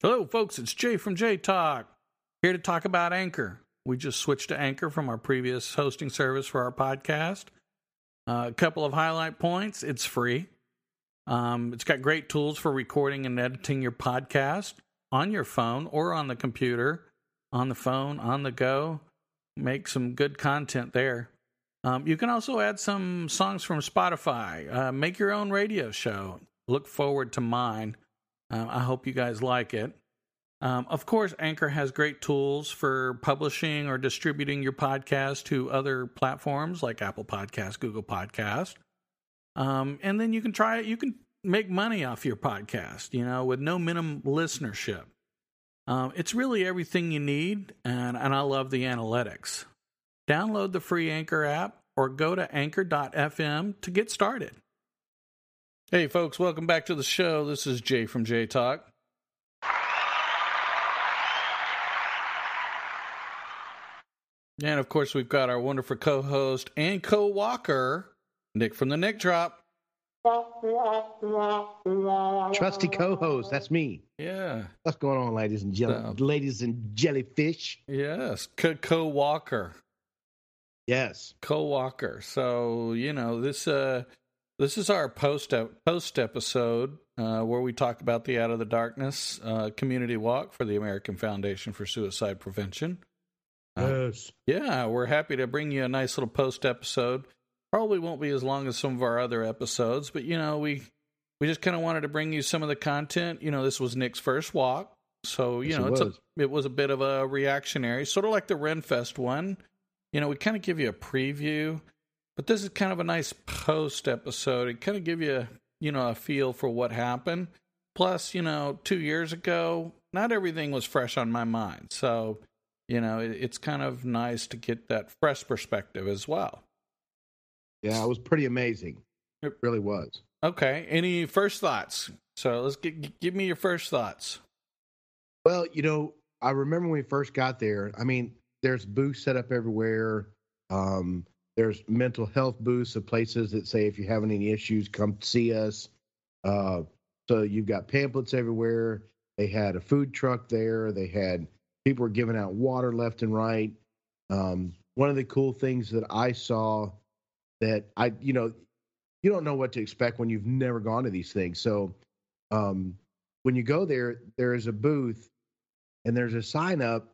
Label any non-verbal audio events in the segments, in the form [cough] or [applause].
Hello, folks. It's Jay from J Talk. Here to talk about Anchor. We just switched to Anchor from our previous hosting service for our podcast. Uh, a couple of highlight points it's free. Um, it's got great tools for recording and editing your podcast on your phone or on the computer, on the phone, on the go. Make some good content there. Um, you can also add some songs from Spotify. Uh, make your own radio show. Look forward to mine. Uh, I hope you guys like it. Um, of course, Anchor has great tools for publishing or distributing your podcast to other platforms like Apple Podcast, Google Podcast. Um, and then you can try it. You can make money off your podcast, you know, with no minimum listenership. Um, it's really everything you need, and, and I love the analytics. Download the free Anchor app or go to anchor.fm to get started. Hey, folks, welcome back to the show. This is Jay from J Talk. And of course, we've got our wonderful co host and co walker, Nick from the Nick Drop. Trusty co-host, that's me. Yeah. What's going on, ladies and jelly, Uh, ladies and jellyfish? Yes. Co walker. Yes. Co walker. So, you know, this uh this is our post post episode uh, where we talk about the Out of the Darkness uh, community walk for the American Foundation for Suicide Prevention. Uh, Yes. Yeah, we're happy to bring you a nice little post episode. Probably won't be as long as some of our other episodes, but you know, we we just kind of wanted to bring you some of the content. You know, this was Nick's first walk, so you Yes, know, it it's was. a it was a bit of a reactionary, sort of like the Renfest one. You know, we kind of give you a preview, but this is kind of a nice post episode. It kind of give you you know a feel for what happened. Plus, you know, two years ago, not everything was fresh on my mind, so you know, it, it's kind of nice to get that fresh perspective as well. Yeah, it was pretty amazing. It really was. Okay. Any first thoughts? So let's get, give me your first thoughts. Well, you know, I remember when we first got there. I mean, there's booths set up everywhere. Um, there's mental health booths of places that say if you're having any issues, come see us. Uh, so you've got pamphlets everywhere. They had a food truck there. They had people were giving out water left and right. Um, one of the cool things that I saw that I, you know, you don't know what to expect when you've never gone to these things. So um, when you go there, there is a booth and there's a sign up,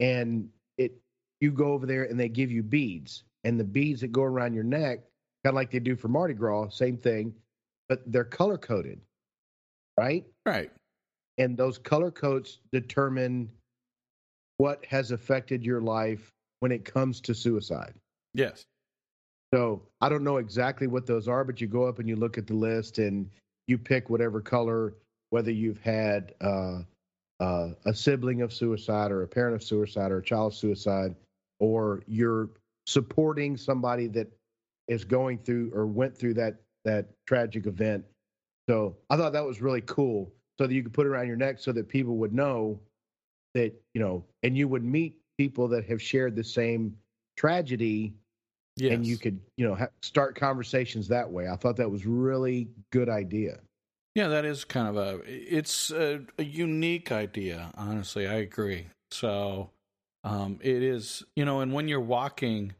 and it you go over there and they give you beads, and the beads that go around your neck, kind of like they do for Mardi Gras, same thing, but they're color coded, right? Right. and those color codes determine what has affected your life when it comes to suicide. Yes. So I don't know exactly what those are, but you go up and you look at the list and you pick whatever color, whether you've had uh, uh, a sibling of suicide or a parent of suicide or a child of suicide, or you're supporting somebody that is going through or went through that that tragic event. So I thought that was really cool, so that you could put it around your neck, so that people would know that you know, and you would meet people that have shared the same tragedy Yes. and you could you know ha- start conversations that way i thought that was really good idea Yeah, that is kind of a. It's a, a unique idea. Honestly, I agree. So, um, it is. You know, and when you're walking,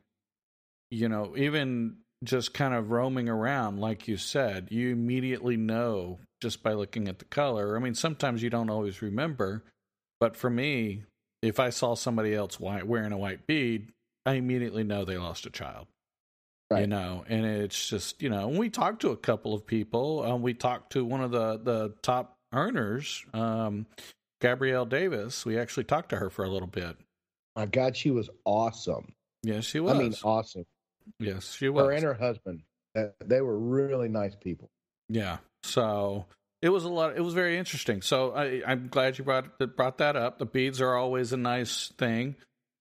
you know, even just kind of roaming around, like you said, you immediately know just by looking at the color. I mean, sometimes you don't always remember, but for me, if I saw somebody else white wearing a white bead, I immediately know they lost a child. You know, and it's just you know, we talked to a couple of people. Um, we talked to one of the the top earners, um, Gabrielle Davis. We actually talked to her for a little bit. My god she was awesome Yes, she was. i mean awesome yes, she was. her and her husband they were really nice people Yeah. So it was a lot. It was very interesting. So I, I'm glad you brought brought that up. The beads are always a nice thing,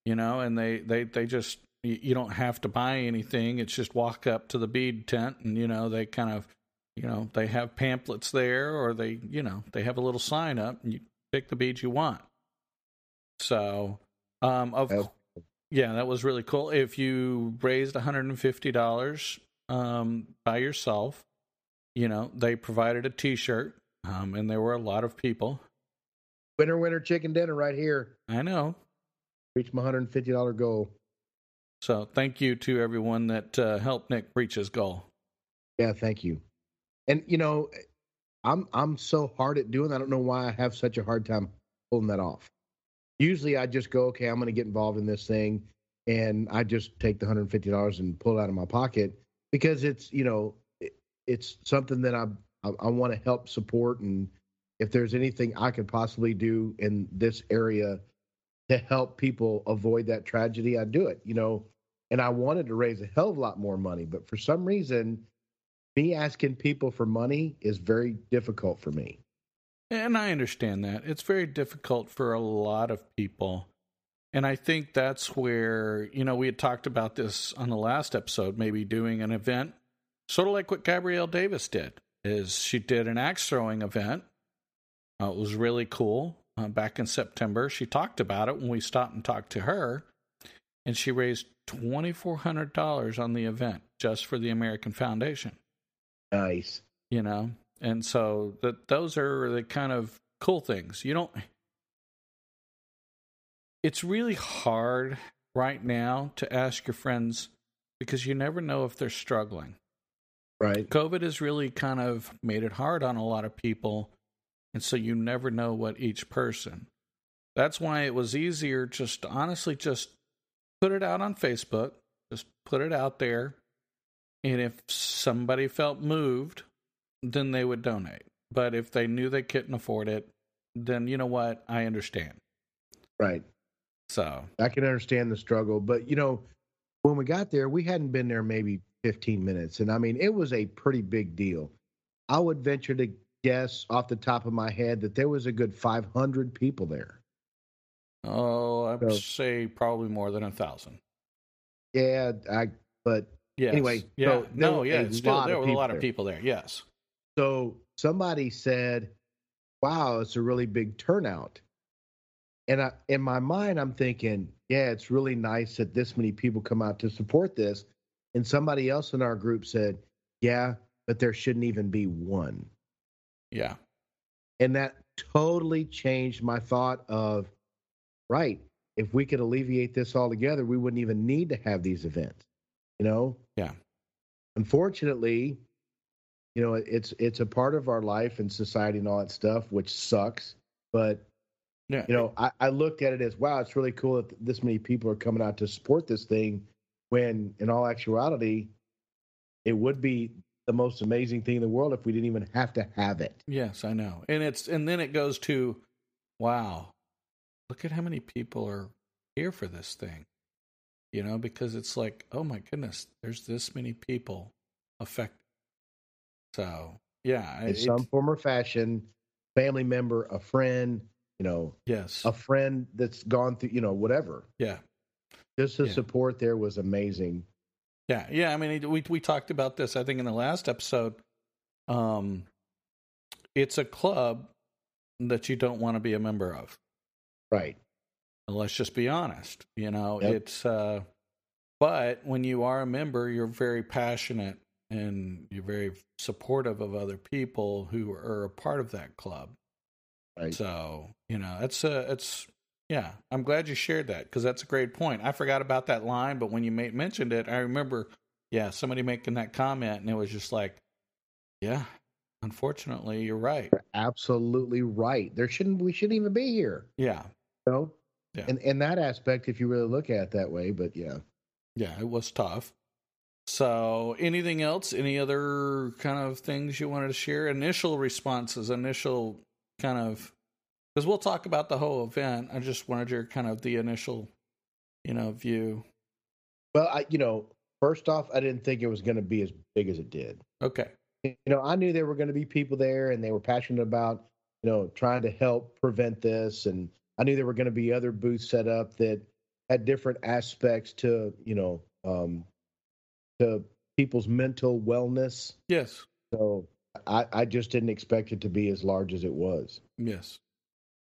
you know, and they they they just you don't have to buy anything. It's just walk up to the bead tent, and you know they kind of, you know, they have pamphlets there, or they you know they have a little sign up, and you pick the beads you want. So, um, of That- yeah, that was really cool. If you raised $150 um, by yourself, you know, they provided a t shirt, um, and there were a lot of people. Winner, winner, chicken dinner right here. I know. Reach my $150 goal. So thank you to everyone that uh, helped Nick reach his goal. Yeah, thank you. And you know, I'm I'm so hard at doing. I don't know why I have such a hard time pulling that off. Usually, I just go, okay, I'm going to get involved in this thing, and I just take the hundred fifty dollars and pull it out of my pocket because it's you know it, it's something that I I, I want to help support, and if there's anything I could possibly do in this area to help people avoid that tragedy, I do it. You know, and I wanted to raise a hell of a lot more money, but for some reason me asking people for money is very difficult for me. And I understand that. It's very difficult for a lot of people. And I think that's where, you know, we had talked about this on the last episode, maybe doing an event, sort of like what Gabrielle Davis did, is she did an axe throwing event. Uh, it was really cool uh, back in September. She talked about it when we stopped and talked to her, and she raised $2,400 on the event just for the American Foundation. Nice. You know, and so that those are the kind of cool things. You don't. It's really hard right now to ask your friends because you never know if they're struggling. Right. COVID has really kind of made it hard on a lot of people. And so you never know what each person. That's why it was easier just honestly just put it out on Facebook, just put it out there and if somebody felt moved, then they would donate. But if they knew they couldn't afford it, then you know what? I understand. Right. So I can understand the struggle. But, you know, when we got there, we hadn't been there maybe 15 minutes. And I mean, it was a pretty big deal. I would venture to guess off the top of my head that there was a good 500 people there. Oh, I'd so, say probably more than a thousand. Yeah, I. But Yes. Anyway, yeah, so no, yeah, still there were a lot of people there. Yes. So somebody said, "Wow, it's a really big turnout," and I, in my mind, I'm thinking, "Yeah, it's really nice that this many people come out to support this." And somebody else in our group said, "Yeah, but there shouldn't even be one." Yeah. And that totally changed my thought of, right, if we could alleviate this altogether, we wouldn't even need to have these events you know yeah unfortunately you know it's it's a part of our life and society and all that stuff which sucks but yeah. you know I, I looked at it as wow it's really cool that this many people are coming out to support this thing when in all actuality it would be the most amazing thing in the world if we didn't even have to have it. Yes i know. And it's and then it goes to wow look at how many people are here for this thing. You know, because it's like, oh my goodness, there's this many people affected. So, yeah, in it, some form or fashion, family member, a friend, you know, yes, a friend that's gone through, you know, whatever. Yeah, just the yeah. support there was amazing. Yeah, yeah. I mean, we we talked about this, I think, in the last episode. Um, it's a club that you don't want to be a member of, right? let's just be honest you know yep. it's uh but when you are a member you're very passionate and you're very supportive of other people who are a part of that club. Right. So you know it's uh it's yeah i'm glad you shared that because that's a great point. I forgot about that line but when you made, mentioned it i remember yeah somebody making that comment and it was just like yeah unfortunately you're right. You're absolutely right. There shouldn't we shouldn't even be here. Yeah. You know? Yeah. In in that aspect, if you really look at it that way, but yeah. Yeah, it was tough. So, anything else? Any other kind of things you wanted to share? Initial responses, initial kind of because we'll talk about the whole event. I just wanted your kind of the initial, you know, view. Well, I, you know, first off, I didn't think it was going to be as big as it did. Okay. You know, I knew there were going to be people there, and they were passionate about, you know, trying to help prevent this and I knew there were going to be other booths set up that had different aspects to, you know, um, to people's mental wellness. Yes. So I, I just didn't expect it to be as large as it was. Yes.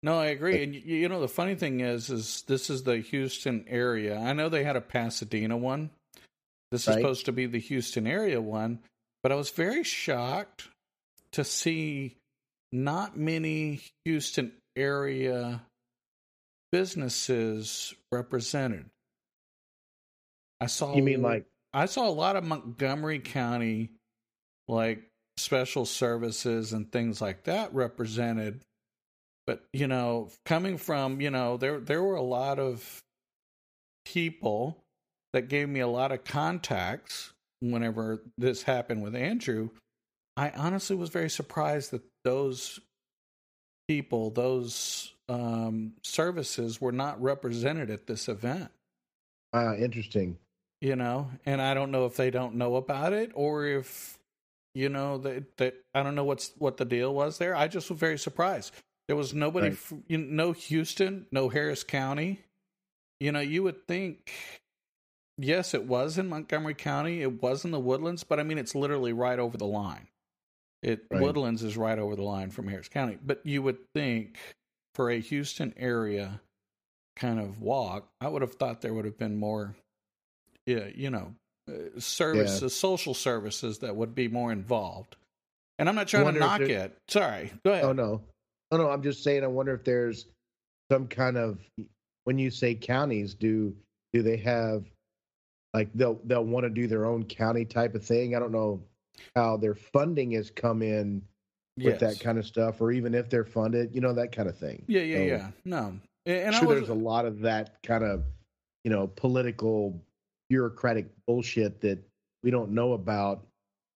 No, I agree. And you know, the funny thing is, is this is the Houston area. I know they had a Pasadena one. This is right. supposed to be the Houston area one, but I was very shocked to see not many Houston area businesses represented. I saw You mean like I saw a lot of Montgomery County like special services and things like that represented. But, you know, coming from, you know, there there were a lot of people that gave me a lot of contacts whenever this happened with Andrew. I honestly was very surprised that those people, those um, services were not represented at this event. uh, interesting? You know, and I don't know if they don't know about it or if you know that that I don't know what's what the deal was there. I just was very surprised. There was nobody, Right. f you no Houston, no Harris County. You know, you would think, yes, it was in Montgomery County, it was in the Woodlands, but I mean, it's literally right over the line. It Right. Woodlands is right over the line from Harris County, but you would think for a Houston area kind of walk, I would have thought there would have been more, you know, uh, services, social services that would be more involved. And I'm not trying to knock it. Sorry, go ahead. Oh no, oh no. I'm just saying. I wonder if there's some kind of when you say counties, do do they have like they'll they'll want to do their own county type of thing? I don't know how their funding has come in with that kind of stuff, or even if they're funded, you know, that kind of thing. Yeah, yeah, So, yeah. No, and, and I sure, was, there's a lot of that kind of you know political bureaucratic bullshit that we don't know about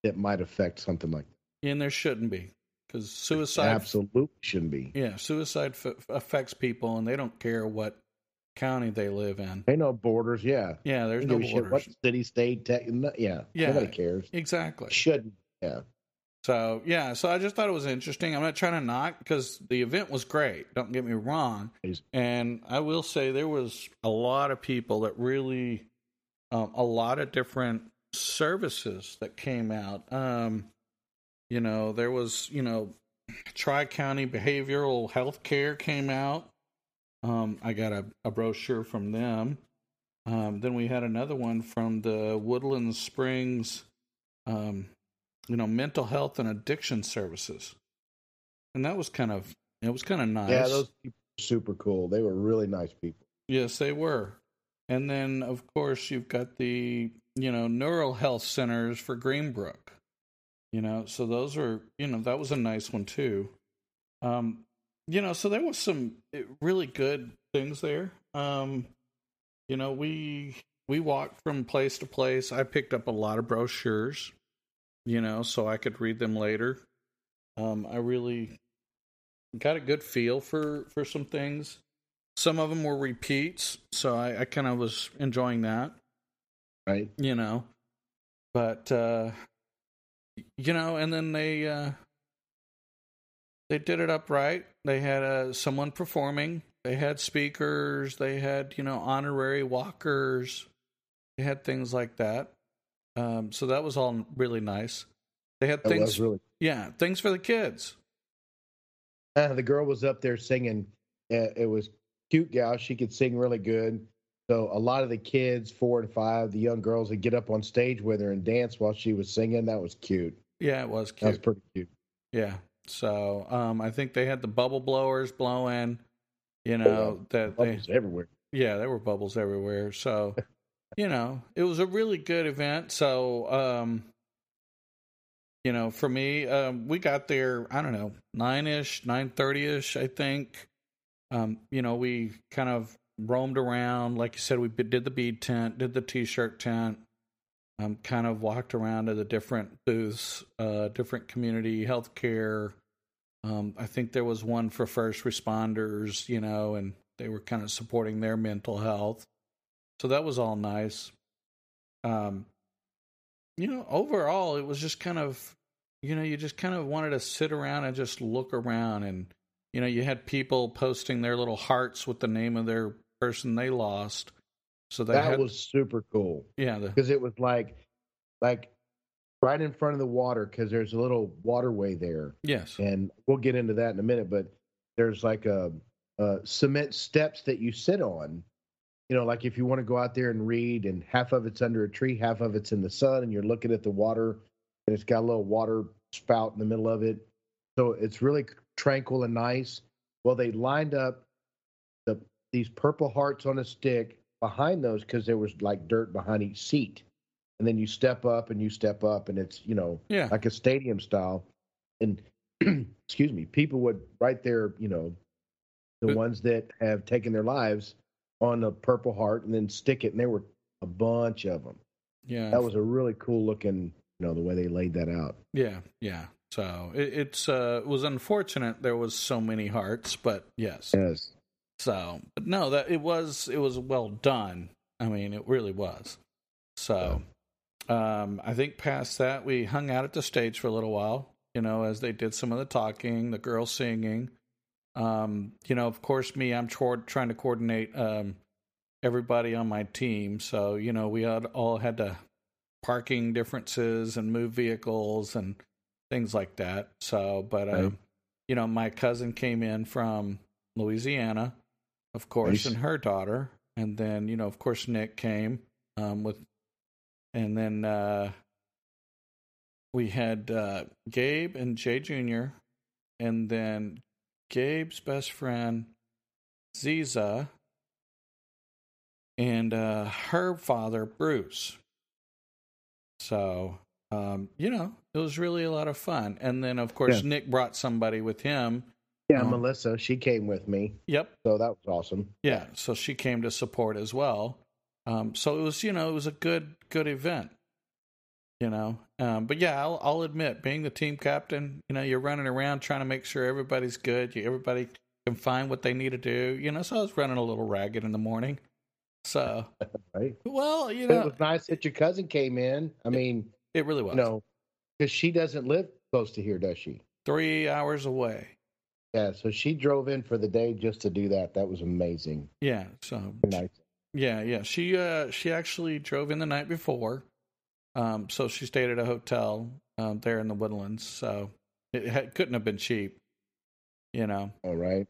that might affect something like that. and there shouldn't be because suicide. Absolutely shouldn't be. Yeah, suicide f- affects people, and they don't care what county they live in. They know borders. Yeah. Yeah, there's no give a shit borders. What city, state, tech, no, yeah, Yeah. nobody cares. Exactly. Shouldn't. Yeah. So yeah, so I just thought it was interesting. I'm not trying to knock because the event was great. Don't get me wrong. And I will say there was a lot of people that really, um, a lot of different services that came out. Um, you know, there was you know, Tri County Behavioral Health Care came out. Um, I got a, a brochure from them. Um, then we had another one from the Woodland Springs. Um, you know, mental health and addiction services. And that was kind of it was kind of nice. Yeah, those people were super cool. They were really nice people. yes, they were. And then of course you've got the, you know, neural health centers for Greenbrook. You know, so those are, you know, that was a nice one too. Um, you know, so there was some eh, really good things there. Um, you know, we we walked from place to place. I picked up a lot of brochures, you know, so I could read them later. Um, I really got a good feel for for some things. Some of them were repeats, so I, I kind of was enjoying that, Right. you know. But uh, you know, and then they uh, they did it upright. They had uh, someone performing. They had speakers. They had you know honorary walkers. They had things like that. Um, so that was all really nice. They had That things, really. yeah, things for the kids. Uh, the girl was up there singing. Uh, it was cute gal. She could sing really good. So a lot of the kids, four and five, the young girls, would get up on stage with her and dance while she was singing. That was cute. Yeah, it was cute. That was pretty cute. Yeah. So um, I think they had the bubble blowers blowing. You know that they Bubbles everywhere. Yeah, there were bubbles everywhere. So, [laughs] you know, it was a really good event. So, um, you know, for me, um, we got there. I don't know, nine ish, nine thirty ish. I think. Um, you know, we kind of roamed around. Like you said, we did the bead tent, did the t-shirt tent. Um, kind of walked around to the different booths, uh, different community healthcare. Um, I think there was one for first responders, you know, and they were kind of supporting their mental health. So that was all nice. Um, you know, overall, it was just kind of, you know, you just kind of wanted to sit around and just look around. And, you know, you had people posting their little hearts with the name of their person they lost. So they That had, was super cool yeah, because it was like, like right in front of the water because there's a little waterway there, yes, and we'll get into that in a minute. But there's like a, a cement steps that you sit on. You know, like if you want to go out there and read, and half of it's under a tree, half of it's in the sun, and you're looking at the water, and it's got a little water spout in the middle of it. So it's really tranquil and nice. Well, they lined up the these purple hearts on a stick behind those because there was like dirt behind each seat, and then you step up and you step up, and it's you know Yeah. like a stadium style, and [clears throat] excuse me, people would write their you know the But- ones that have taken their lives on a purple heart and then stick it, and there were a bunch of them. Yeah. That was a really cool looking, you know, the way they laid that out. Yeah, yeah. So it, it's uh, it was unfortunate there was so many hearts, but yes. Yes. So, but no, that it was it was well done. I mean, it really was. So, um, I think past that we hung out at the stage for a little while. You know, as they did some of the talking, the girls singing. Um, you know, of course, me, I'm trying to coordinate um, everybody on my team. So, you know, we had all had to parking differences and move vehicles and things like that. So, but Right. um, you know, my cousin came in from Louisiana, of course, Nice. and her daughter, and then you know, of course, Nick came um, with, and then uh, we had uh, Gabe and Jay Jr., and then Gabe's best friend Ziza, and uh, her father Bruce. So, um, you know, it was really a lot of fun. And then, of course, Yeah. Nick brought somebody with him. Yeah, Um, Melissa, she came with me, Yep. so that was awesome. Yeah. So she came to support as well. Um, so it was, you know, it was a good, good event. You know, um, but yeah, I'll, I'll admit, being the team captain, you know, you're running around trying to make sure everybody's good. You, everybody can find what they need to do. You know, so I was running a little ragged in the morning. So, [laughs] Right. well, you know, it was nice that your cousin came in. I mean, it really was. you know, because she doesn't live close to here, does she? Three hours away. Yeah, so she drove in for the day just to do that. That was amazing. Yeah. So Nice. Yeah, yeah. She uh she actually drove in the night before. Um so she stayed at a hotel um there in the Woodlands. So it had, couldn't have been cheap, you know. All right.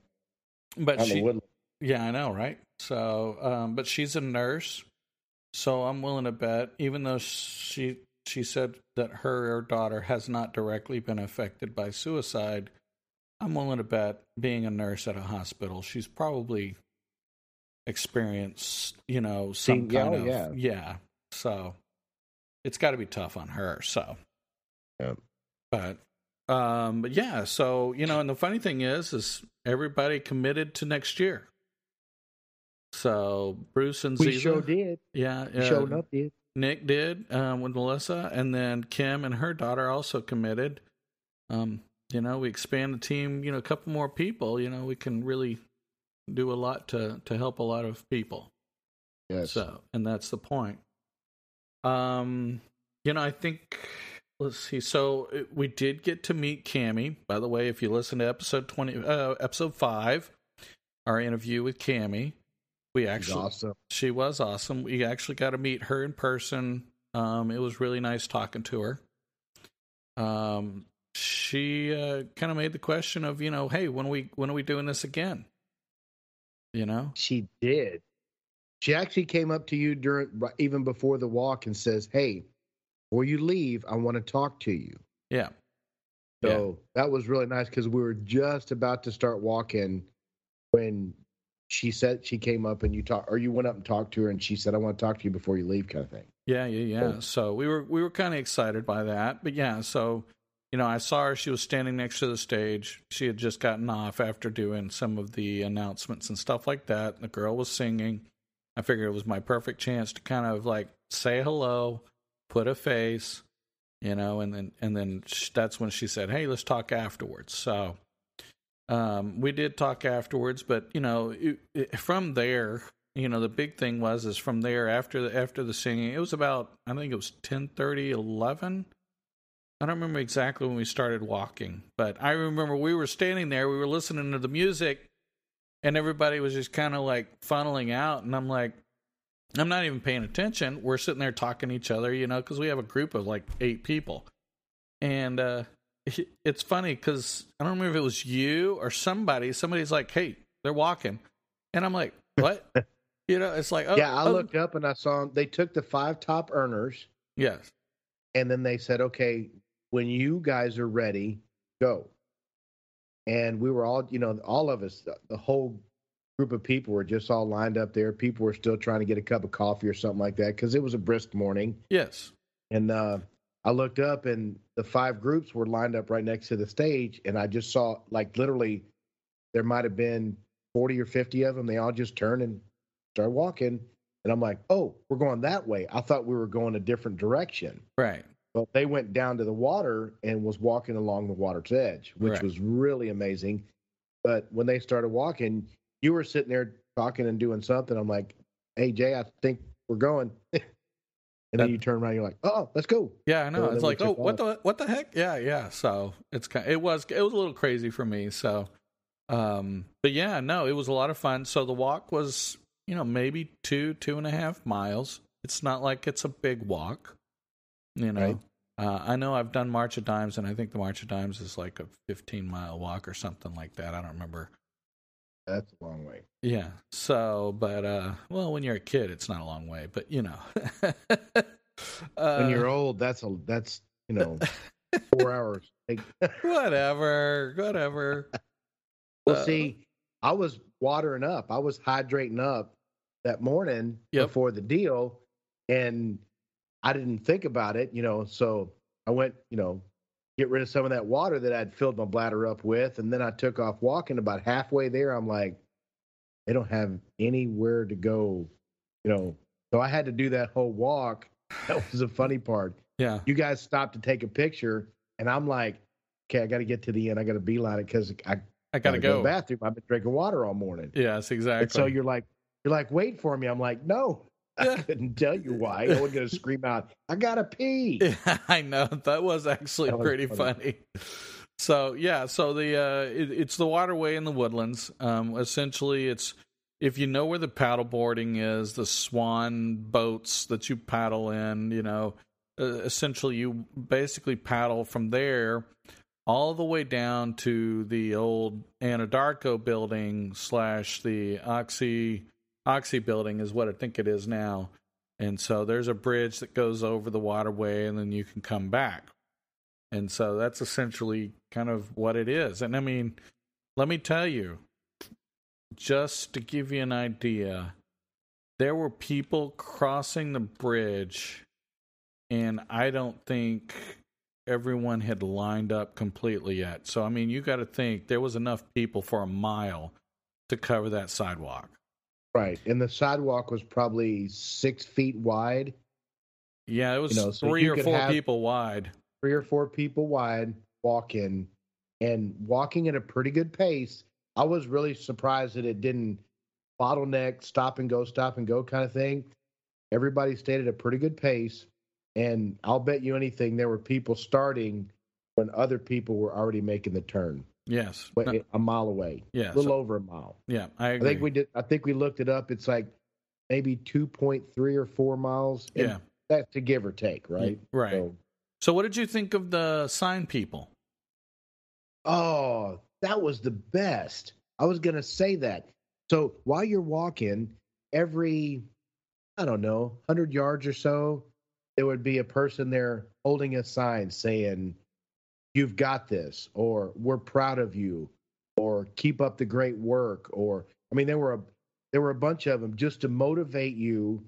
But On she. Yeah, I know, right? So um but she's a nurse. So I'm willing to bet even though she she said that her daughter has not directly been affected by suicide, I'm willing to bet being a nurse at a hospital, she's probably experienced, you know, some yeah, kind oh, of yeah. yeah. So it's got to be tough on her. So, Yeah. but um, but yeah. So you know, and the funny thing is, is everybody committed to next year. So Bruce and We Ziza, sure did. yeah, We uh, showed up, did. Nick did um, with Melissa, and then Kim and her daughter also committed. Um, you know, we expand the team. You know, a couple more people. You know, we can really do a lot to to help a lot of people. Yes. So, and that's the point. Um, you know, I think let's see. So uh, we did get to meet Cammy. By the way, if you listen to episode twenty, uh, episode five, our interview with Cammy, we actually awesome. she was awesome. We actually got to meet her in person. Um, it was really nice talking to her. Um, she uh, kind of made the question of, you know, hey, when are we when are we doing this again? You know, She did. She actually came up to you during even before the walk and says, "Hey, before you leave, I want to talk to you." yeah, So that was really nice because we were just about to start walking when she said she came up and you talked, or you went up and talked to her, and she said, "I want to talk to you before you leave," kind of thing. Yeah, yeah, yeah. Cool. So we were we were kind of excited by that, but yeah. So you know, I saw her. She was standing next to the stage. She had just gotten off after doing some of the announcements and stuff like that. The girl was singing. I figured it was my perfect chance to kind of like say hello, put a face, you know, and then and then sh- that's when she said, "Hey, let's talk afterwards." So um, we did talk afterwards, but you know, it, it, from there, you know, the big thing was is from there after the after the singing, it was about I think it was 10:30, 11. I don't remember exactly when we started walking, but I remember we were standing there, we were listening to the music, and everybody was just kind of like funneling out, and I'm like, I'm not even paying attention. We're sitting there talking to each other, you know, because we have a group of like eight people, and uh, it's funny because I don't remember if it was you or somebody. Somebody's like, "Hey, they're walking," and I'm like, [laughs] "What?" you know, it's like, oh, yeah, I oh, looked up and I saw them. they took the five top earners, Yes, and then they said, "Okay, when you guys are ready, go." and we were all, you know, all of us, the whole group of people were just all lined up there. People were still trying to get a cup of coffee or something like that because it was a brisk morning. Yes. And uh, I looked up, and the five groups were lined up right next to the stage, and I just saw like literally there might have been forty or fifty of them. They all just turned and started walking, and I'm like, oh, we're going that way. I thought we were going a different direction. Right. Well, they went down to the water and was walking along the water's edge, which Right. was really amazing. But when they started walking, you were sitting there talking and doing something. I'm like, "Hey Jay, I think we're going." And That- then you turn around, you're like, "Oh, let's go." Yeah, I know. So it's like, oh, what the what the heck? Yeah, yeah. So it's kind. It was it was a little crazy for me. So, um, but yeah, no, it was a lot of fun. So the walk was, you know, maybe two two and a half miles. It's not like it's a big walk, you know. Right. Uh, I know I've done March of Dimes, and I think the March of Dimes is like a 15 mile walk or something like that. I don't remember. That's a long way. Yeah. So, but uh, well, when you're a kid, it's not a long way, but you know. uh, [laughs] When you're old, that's a that's you know [laughs] four hours. Whatever, whatever. well, Uh, see, I was watering up. I was hydrating up that morning Yep. before the deal, and I didn't think about it, you know. So I went, you know, get rid of some of that water that I'd filled my bladder up with, and then I took off walking. About halfway there, I'm like, they don't have anywhere to go, you know. So I had to do that whole walk. [laughs] That was the funny part. Yeah. You guys stopped to take a picture, and I'm like, okay, I got to get to the end. I got to beeline it because I I gotta to go. to the bathroom. I've been drinking water all morning. Yes, exactly. And so you're like, you're like, wait for me. I'm like, no, I couldn't tell you why. I wasn't going to scream out, I gotta pee. [laughs] Yeah, I know that was actually That was pretty funny. funny. So yeah, so the uh, it, it's the waterway in the woodlands. Um, essentially, it's if you know where the paddle boarding is, the swan boats that you paddle in. You know, uh, essentially you basically paddle from there all the way down to the old Anadarko building slash the Oxy Oxy building is what I think it is now. And so there's a bridge that goes over the waterway and then you can come back. And so that's essentially kind of what it is. And I mean, let me tell you, just to give you an idea, there were people crossing the bridge, and I don't think everyone had lined up completely yet. So, I mean, you got to think there was enough people for a mile to cover that sidewalk. Right. And the sidewalk was probably six feet wide, Yeah, it was You know, so three or four people wide. three or four people wide, walking and walking at a pretty good pace. I was really surprised that it didn't bottleneck, stop and go, stop and go kind of thing. Everybody stayed at a pretty good pace. And I'll bet you anything there were people starting when other people were already making the turn, Yes. but No, a mile away, yeah. a little so- over a mile. yeah, I I think we did. I think we looked it up. It's like maybe two point three or four miles. Yeah. that's to give or take, right? Mm, right. So, So, what did you think of the sign people? oh, that was the best. I was gonna say that. So while you're walking, every I don't know, hundred yards or so, there would be a person there holding a sign saying, "You've got this," or "We're proud of you," or "Keep up the great work," or I mean, there were a there were a bunch of them just to motivate you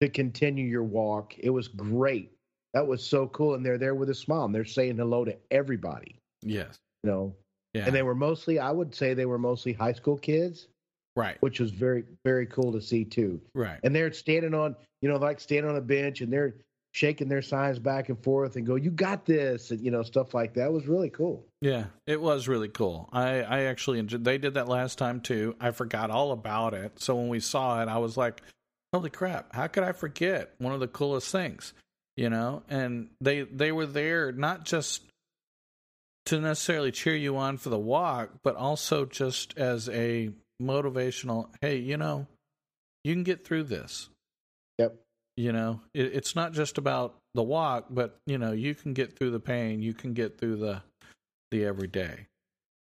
to continue your walk. It was great. That was so cool, and they're there with a smile. And they're saying hello to everybody. Yes. You know, Yeah. and they were mostly, I would say, they were mostly high school kids, right. which was very very cool to see too Right. and they're standing on you know like standing on a bench and they're shaking their signs back and forth and go you got this and you know stuff like that It was really cool Yeah, it was really cool. I I actually enjoyed. They did that last time too. I forgot all about it. So when we saw it, I was like, "Holy crap! How could I forget one of the coolest things?" You know. And they they were there not just to necessarily cheer you on for the walk, but also just as a motivational. Hey, you know, you can get through this. yep You know, it, it's not just about the walk, but you know, you can get through the pain. You can get through the the everyday.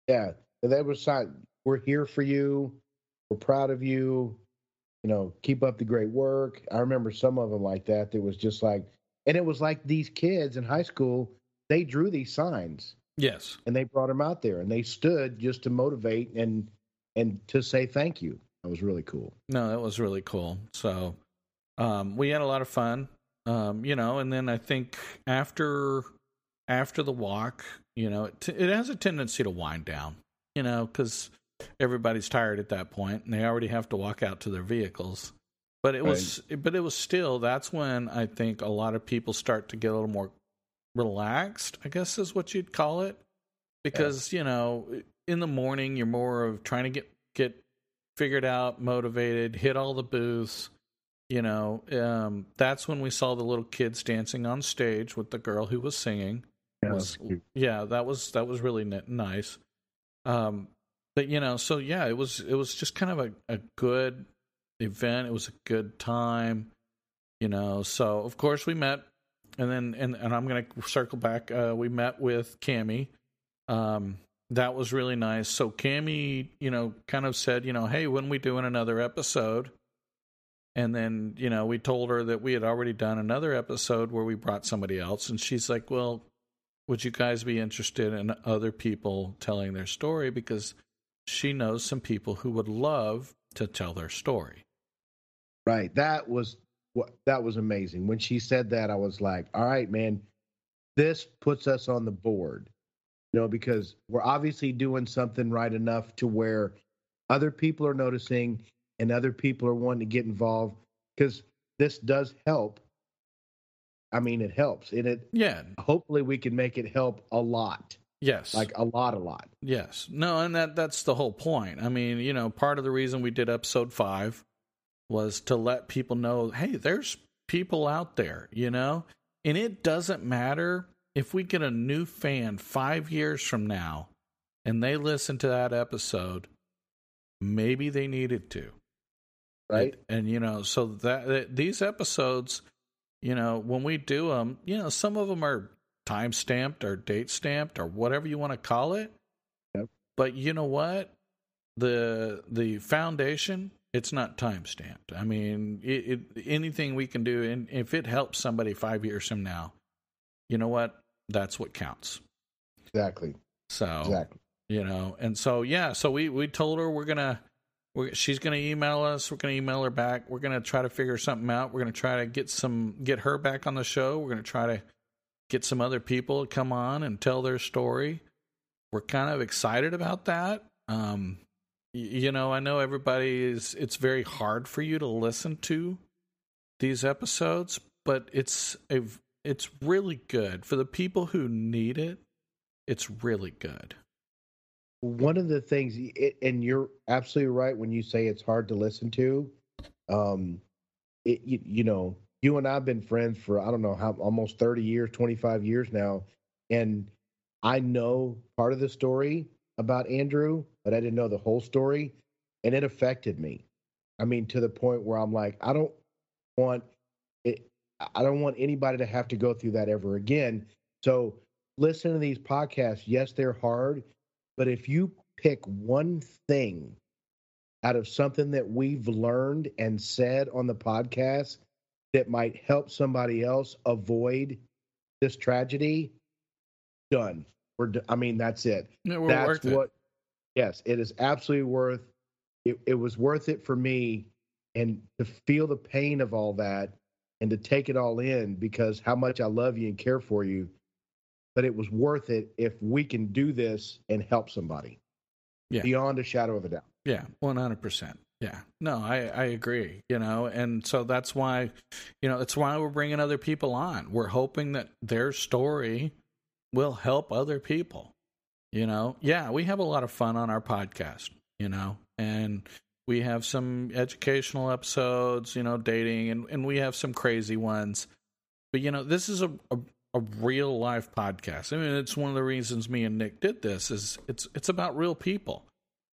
yeah that was sign we're here for you we're proud of you you know keep up the great work i remember some of them like that that was just like and it was like these kids in high school they drew these signs Yes. And they brought them out there and they stood just to motivate and and to say thank you. That was really cool. No, that was really cool. So um, we had a lot of fun. Um, you know, and then I think after after the walk, you know, it, it has a tendency to wind down. You know, because everybody's tired at that point, and they already have to walk out to their vehicles. But it right. was, but it was still. That's when I think a lot of people start to get a little more relaxed. I guess is what you'd call it, because yeah. you know, in the morning you're more of trying to get get figured out, motivated, hit all the booths. You know, um, that's when we saw the little kids dancing on stage with the girl who was singing. Yeah, was, yeah that was that was really nice. Um, but you know, so yeah, it was it was just kind of a, a good event. It was a good time. You know, so of course we met, and then and and I'm gonna circle back. Uh, we met with Cami. Um, that was really nice. So Cami, you know, kind of said, you know, hey, when we doing another episode? And then, you know, we told her that we had already done another episode where we brought somebody else. And she's like, well, would you guys be interested in other people telling their story? Because she knows some people who would love to tell their story. Right. That was what that was amazing. When she said that, I was like, all right, man, this puts us on the board you know, because we're obviously doing something right enough to where other people are noticing and other people are wanting to get involved because this does help. I mean, it helps, and it yeah. Hopefully, we can make it help a lot. Yes, like a lot, a lot. Yes, no, and that that's the whole point. I mean, you know, part of the reason we did episode five was to let people know, hey, there's people out there, you know, and it doesn't matter if we get a new fan five years from now and they listen to that episode, maybe they needed to. Right. And, you know, so that, that, these episodes, you know, when we do them, you know, some of them are time stamped or date stamped or whatever you want to call it. Yep. But you know what? The the foundation, it's not time stamped. I mean, it, it, anything we can do, and if it helps somebody five years from now, you know what? that's what counts. Exactly. So exactly. You know, and so yeah, so we we told her we're gonna we're, she's gonna email us. We're gonna email her back. We're gonna try to figure something out. We're gonna try to get some get her back on the show. We're gonna try to get some other people to come on and tell their story. We're kind of excited about that. Um, you know, I know everybody is. It's very hard for you to listen to these episodes, but it's a it's really good for the people who need it. It's really good. One of the things, and you're absolutely right when you say it's hard to listen to. Um, it, you, you know, you and I've been friends for I don't know how almost 30 years, 25 years now, and I know part of the story about Andrew, but I didn't know the whole story, and it affected me. I mean, to the point where I'm like, I don't want it. I don't want anybody to have to go through that ever again. So listen to these podcasts. Yes, they're hard, but if you pick one thing out of something that we've learned and said on the podcast that might help somebody else avoid this tragedy, done. We're. I mean, that's it. Yeah, that's what. It. Yes, it is absolutely worth. It, it was worth it for me, and to feel the pain of all that and to take it all in because how much I love you and care for you. But it was worth it if we can do this and help somebody. Yeah. Beyond a shadow of a doubt. Yeah, one hundred percent. Yeah, no, I I agree. You know, and so that's why, you know, that's why we're bringing other people on. We're hoping that their story will help other people. You know, yeah, we have a lot of fun on our podcast. You know, and we have some educational episodes, you know, dating, and, and we have some crazy ones. But, you know, this is a, a, a real life podcast. I mean, it's one of the reasons me and Nick did this is it's it's about real people.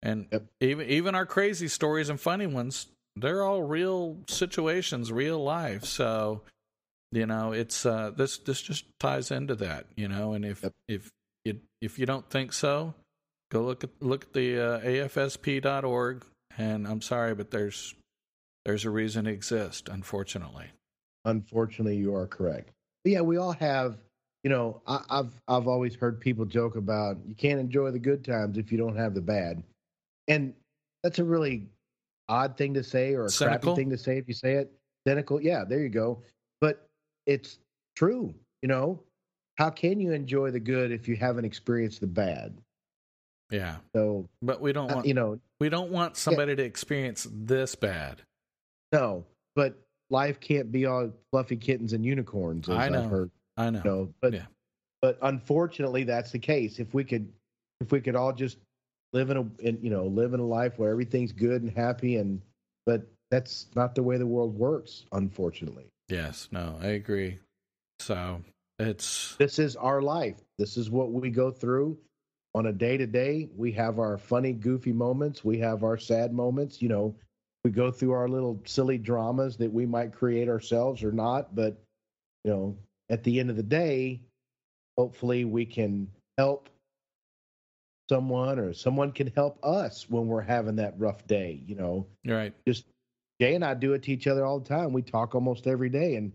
And yep. even even our crazy stories and funny ones, they're all real situations, real life. So, you know, it's uh this this just ties into that, you know, and if yep. if you if you don't think so, go look at look at the uh, afsp.org and I'm sorry, but there's there's a reason to exist, unfortunately. Unfortunately, you are correct. But yeah, we all have you know, I, I've I've always heard people joke about you can't enjoy the good times if you don't have the bad, and that's a really odd thing to say or a Cynical? crappy thing to say if you say it. Cynical, yeah, there you go. But it's true, you know. How can you enjoy the good if you haven't experienced the bad? Yeah. So But we don't want you know, we don't want somebody to experience this bad. no. But life can't be all fluffy kittens and unicorns. I I've know. heard. I know. you know but Yeah. but unfortunately that's the case if we could if we could all just live in a in, you know live in a life where everything's good and happy and but that's not the way the world works unfortunately Yes, no, I agree. So it's this is our life this is what we go through on a day to day we have our funny goofy moments we have our sad moments you know we go through our little silly dramas that we might create ourselves or not but you know at the end of the day hopefully we can help someone or someone can help us when we're having that rough day you know? You're right. just jay and i do it to each other all the time. We talk almost every day and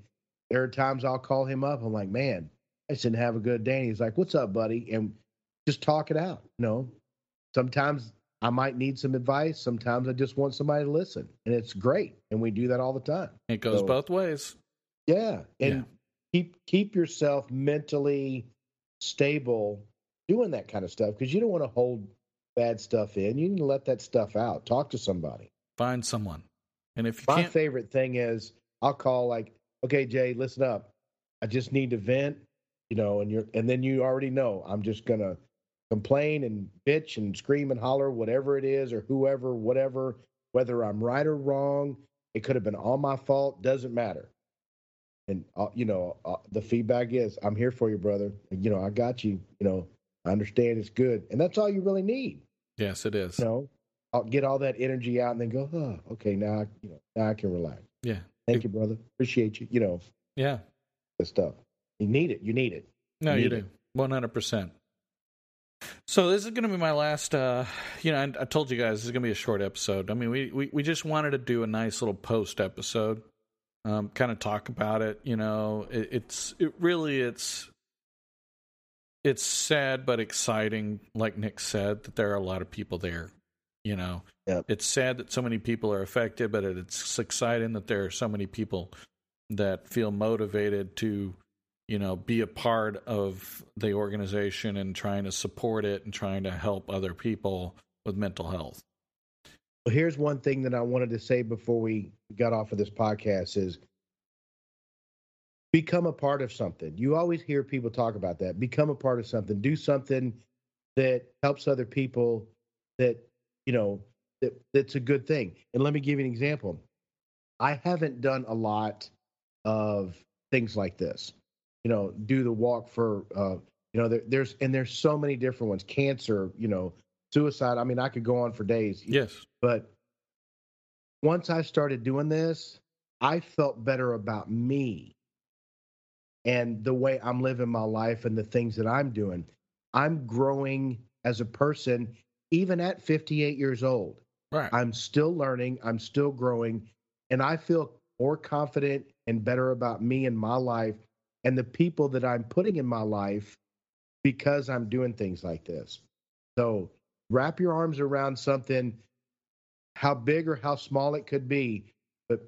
there are times i'll call him up. I'm like man i just didn't have a good day. And he's like what's up buddy? And just talk it out you know? Sometimes i might need some advice sometimes i just want somebody to listen and it's great and we do that all the time It goes So- both ways. yeah, and Yeah. keep keep yourself mentally stable doing that kind of stuff because you don't want to hold bad stuff in. You need to let that stuff out. Talk to somebody. Find someone. And if My favorite thing is I'll call like, okay, Jay, listen up. I just need to vent, you know, and you're and then you already know I'm just gonna complain and bitch and scream and holler, whatever it is, or whoever, whatever, whether I'm right or wrong. It could have been all my fault. Doesn't matter. And uh, you know, uh, the feedback is, I'm here for you, brother. You know, I got you. You know, I understand it's good, and that's all you really need. Yes, it is. You know, I'll get all that energy out, and then go, oh, okay, now, I, you know, now I can relax. Yeah. Thank you, brother. Appreciate you. You know, Yeah. the stuff. You need it. You need it. No, you Need do. it. One hundred percent. So this is going to be my last. uh You know, I, I told you guys this is going to be a short episode. I mean, we, we we just wanted to do a nice little post episode, um, kind of talk about it. You know, it, it's it really it's it's sad but exciting. Like Nick said, that there are a lot of people there. You know, Yep. it's sad that so many people are affected, but it's exciting that there are so many people that feel motivated to you know be a part of the organization and trying to support it and trying to help other people with mental health Well, here's one thing that I wanted to say before we got off of this podcast is become a part of something. You always hear people talk about that. Become a part of something. Do something that helps other people that, you know, that that's a good thing. And let me give you an example. I haven't done a lot of things like this. You know, do the walk for uh, you know, there, there's and there's so many different ones. Cancer, you know, suicide. I mean, I could go on for days. yes But once I started doing this, I felt better about me and the way I'm living my life and the things that I'm doing. I'm growing as a person, even at 58 years old. right I'm still learning, I'm still growing, and I feel more confident and better about me and my life and the people that I'm putting in my life because I'm doing things like this. So wrap your arms around something, how big or how small it could be, but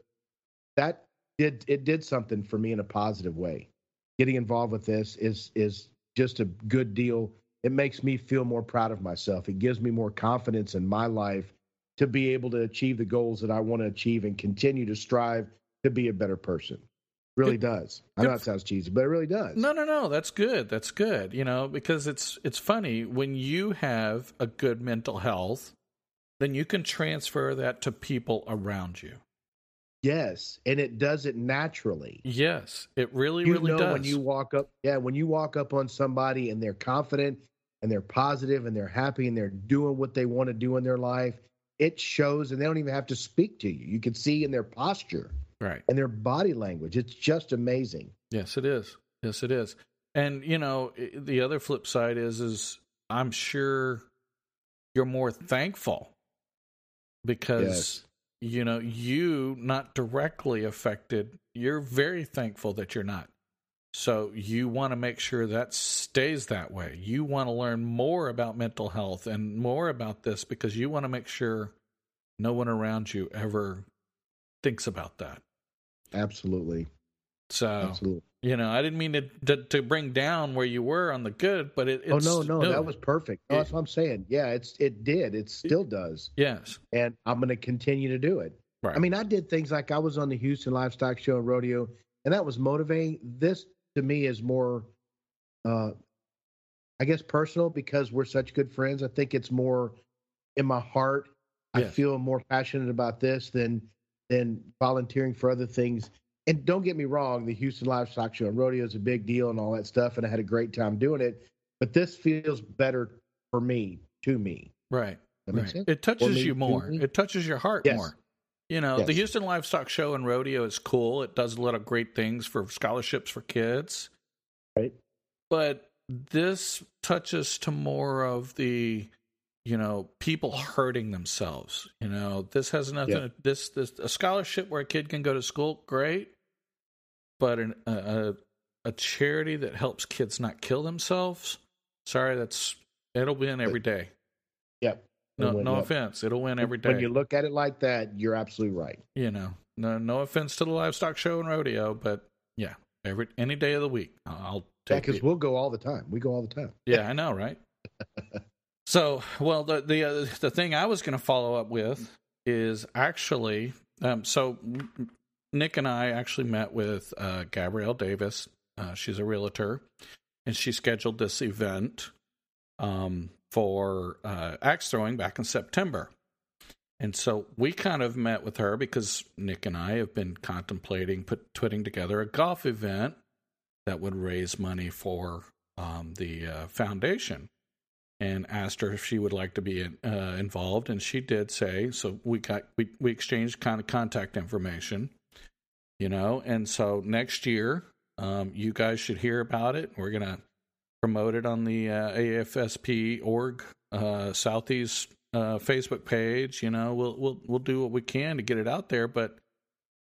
that did it did something for me in a positive way. Getting involved with this is is just a good deal. It makes me feel more proud of myself. It gives me more confidence in my life to be able to achieve the goals that I want to achieve and continue to strive to be a better person. Really does. I know it sounds cheesy, but it really does. no no no. That's good. That's good. You know because it's it's funny. When you have a good mental health then you can transfer that to people around you. Yes, and it does it naturally. yes. It really you really know does. when you walk up, yeah, when you walk up on somebody and they're confident and they're positive and they're happy and they're doing what they want to do in their life, it shows and they don't even have to speak to you. You can see in their posture right and their body language. It's just amazing. Yes, it is. Yes, it is. And you know, the other flip side is is I'm sure you're more thankful because you know, you not directly affected. You're very thankful that you're not. So you want to make sure that stays that way. You want to learn more about mental health and more about this because you want to make sure no one around you ever thinks about that. Absolutely. So, Absolutely. you know, I didn't mean to, to, to bring down where you were on the good, but it. Oh It's, no, no, that was perfect. No, that's what I'm saying. Yeah, it's it did. It still does, yes, and I'm going to continue to do it. right. I mean, I did things like I was on the Houston Livestock Show and Rodeo, and that was motivating. This to me is more, uh, I guess, personal because we're such good friends. I think it's more in my heart. I feel more passionate about this than than volunteering for other things. And don't get me wrong, the Houston Livestock Show and Rodeo is a big deal and all that stuff, and I had a great time doing it. But this feels better for me, to me. right. Right. sense? It touches me, you more. me? It touches your heart Yes. more. You know, the Houston Livestock Show and Rodeo is cool. It does a lot of great things for scholarships for kids. Right. But this touches to more of the, you know, people hurting themselves. You know, this has nothing. Yeah. To, this this a scholarship where a kid can go to school, great. But an, a a a charity that helps kids not kill themselves. Sorry, that's it'll win every day. Yep. No, win, no yep. offense. It'll win every day. When you look at it like that, you're absolutely right. you know, no, no offense to the livestock show and rodeo, but yeah, every any day of the week, I'll Yeah, take because it. we'll go all the time. We go all the time. Yeah, I know, right? [laughs] so, well, the the uh, the thing I was going to follow up with is actually, um, so Nick and I actually met with uh, Gabrielle Davis. Uh, she's a realtor, and she scheduled this event um, for uh, axe throwing back in September. And so we kind of met with her because Nick and I have been contemplating put, putting together a golf event that would raise money for um, the uh, foundation and asked her if she would like to be uh, involved. And she did say, so we got, we, we exchanged kind of contact information, you know, and so next year, um, you guys should hear about it. We're to promote it on the uh, AFSP org uh, Southeast uh, Facebook page. You know, we'll we'll we'll do what we can to get it out there. But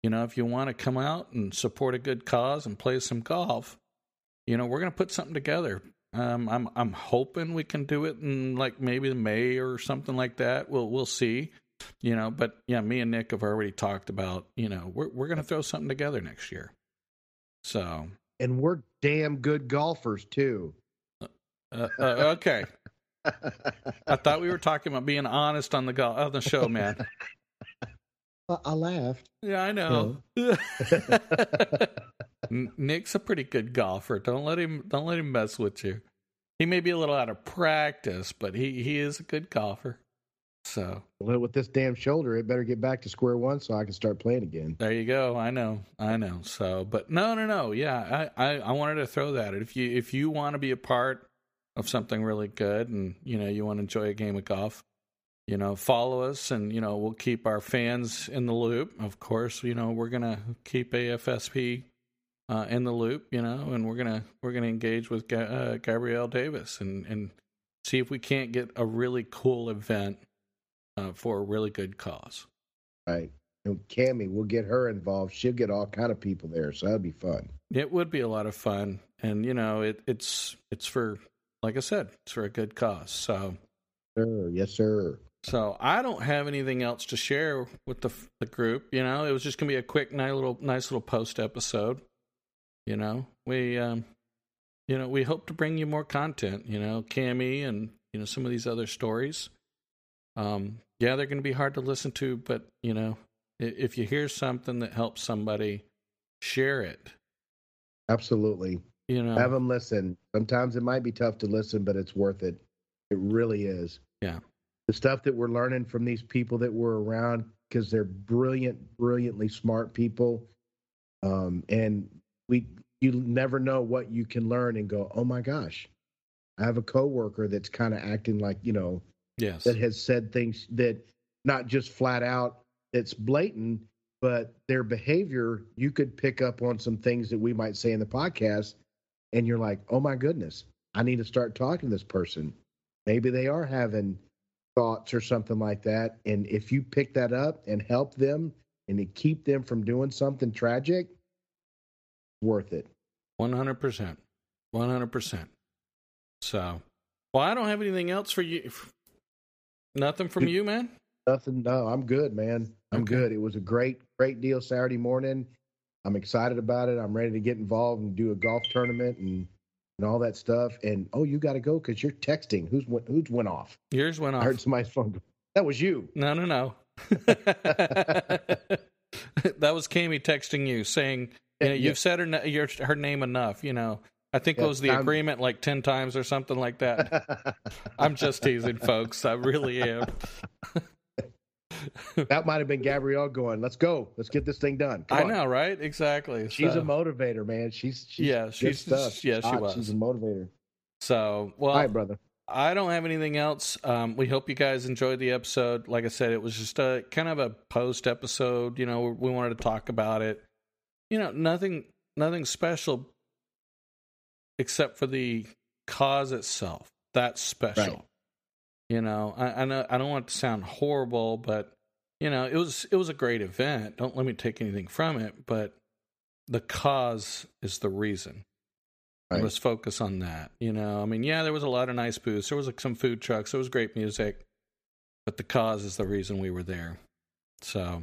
you know, if you want to come out and support a good cause and play some golf, you know, we're going to put something together. Um, I'm I'm hoping we can do it in like maybe May or something like that. We'll we'll see. You know, but yeah, me and Nick have already talked about. You know, we're we're going to throw something together next year. So And we're damn good golfers too. uh, uh, okay. [laughs] I thought we were talking about being honest on the go- on the show, man. [laughs] I, I laughed. Yeah, I know. [laughs] N- Nick's a pretty good golfer. Don't let him don't let him mess with you. He may be a little out of practice, but he he is a good golfer. So Well, with this damn shoulder, it better get back to square one so I can start playing again. there you go. I know, I know. So, but no, no, no. Yeah, I I, I wanted to throw that. If you if you want to be a part of something really good, and you know you want to enjoy a game of golf, you know, follow us, and you know we'll keep our fans in the loop. Of course, you know we're gonna keep AFSP uh, in the loop, you know, and we're gonna we're gonna engage with Ga- uh, Gabrielle Davis and and see if we can't get a really cool event uh, for a really good cause. Right. And Cammy, we'll get her involved. She'll get all kind of people there, so that'd be fun. It would be a lot of fun, and you know, it, it's it's for like I said, it's for a good cause. So Sure. Yes, sir. So I don't have anything else to share with the the group. You know, it was just gonna be a quick, nice little nice little post episode. You know, we um, you know, we hope to bring you more content. You know, Cami and you know some of these other stories. Um, yeah, they're going to be hard to listen to, but you know, if you hear something that helps somebody, share it. Absolutely. You know, Have them listen. Sometimes it might be tough to listen, but it's worth it. It really is. Yeah. The stuff that we're learning from these people that we're around, because they're brilliant, brilliantly smart people. Um, and we, you never know what you can learn and go, oh my gosh, I have a coworker that's kind of acting like, you know, yes, that has said things that not just flat out it's blatant but their behavior you could pick up on some things that we might say in the podcast and you're like oh my goodness i need to start talking to this person maybe they are having thoughts or something like that and if you pick that up and help them and to keep them from doing something tragic worth it One hundred percent. One hundred percent. So, well, I don't have anything else for you. Nothing from you, man. Nothing. No, I'm good, man. I'm Okay. good. It was a great, great deal Saturday morning. I'm excited about it. I'm ready to get involved and do a golf tournament and and all that stuff. And oh, you got to go because you're texting. Who's went, who's went off? Yours went I off. heard somebody's phone. go- That was you. No, no, no. [laughs] that was Cami texting you saying, you know, Yeah. you've said her your her name enough. You know, I think it was the I'm- agreement like ten times or something like that. [laughs] I'm just teasing, folks. I really am. [laughs] that might have been Gabrielle going. Let's go. Let's get this thing done. Come I on." know, right? Exactly. She's So- a motivator, man. She's, she's Yeah, she's- stuff. yeah, she was. She's a motivator. so well. Right, brother. I don't have anything else. Um, we hope you guys enjoyed the episode. Like I said, it was just a kind of a post episode. You know, we wanted to talk about it. You know, nothing, nothing special, except for the cause itself. That's special. Right. You know, I, I know I don't want to sound horrible, but you know, it was it was a great event. Don't let me take anything from it, but the cause is the reason. Right. Let's focus on that. You know, I mean, yeah, there was a lot of nice booths. There was like some food trucks. There was great music, but the cause is the reason we were there. So,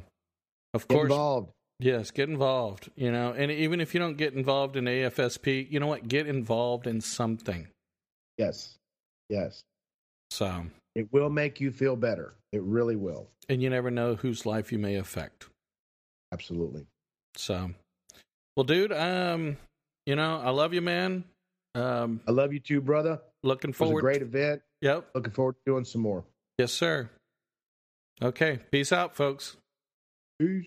of Get course, involved. yes, get involved. You know, and even if you don't get involved in AFSP, you know what? Get involved in something. Yes. Yes. So, It will make you feel better. It really will. and you never know whose life you may affect. Absolutely. So, well, dude, um, you know, I love you, man. Um, I love you too, brother. looking It was a forward. great event. Yep. Looking forward to doing some more. Yes, sir. Okay. Peace out, folks. Peace.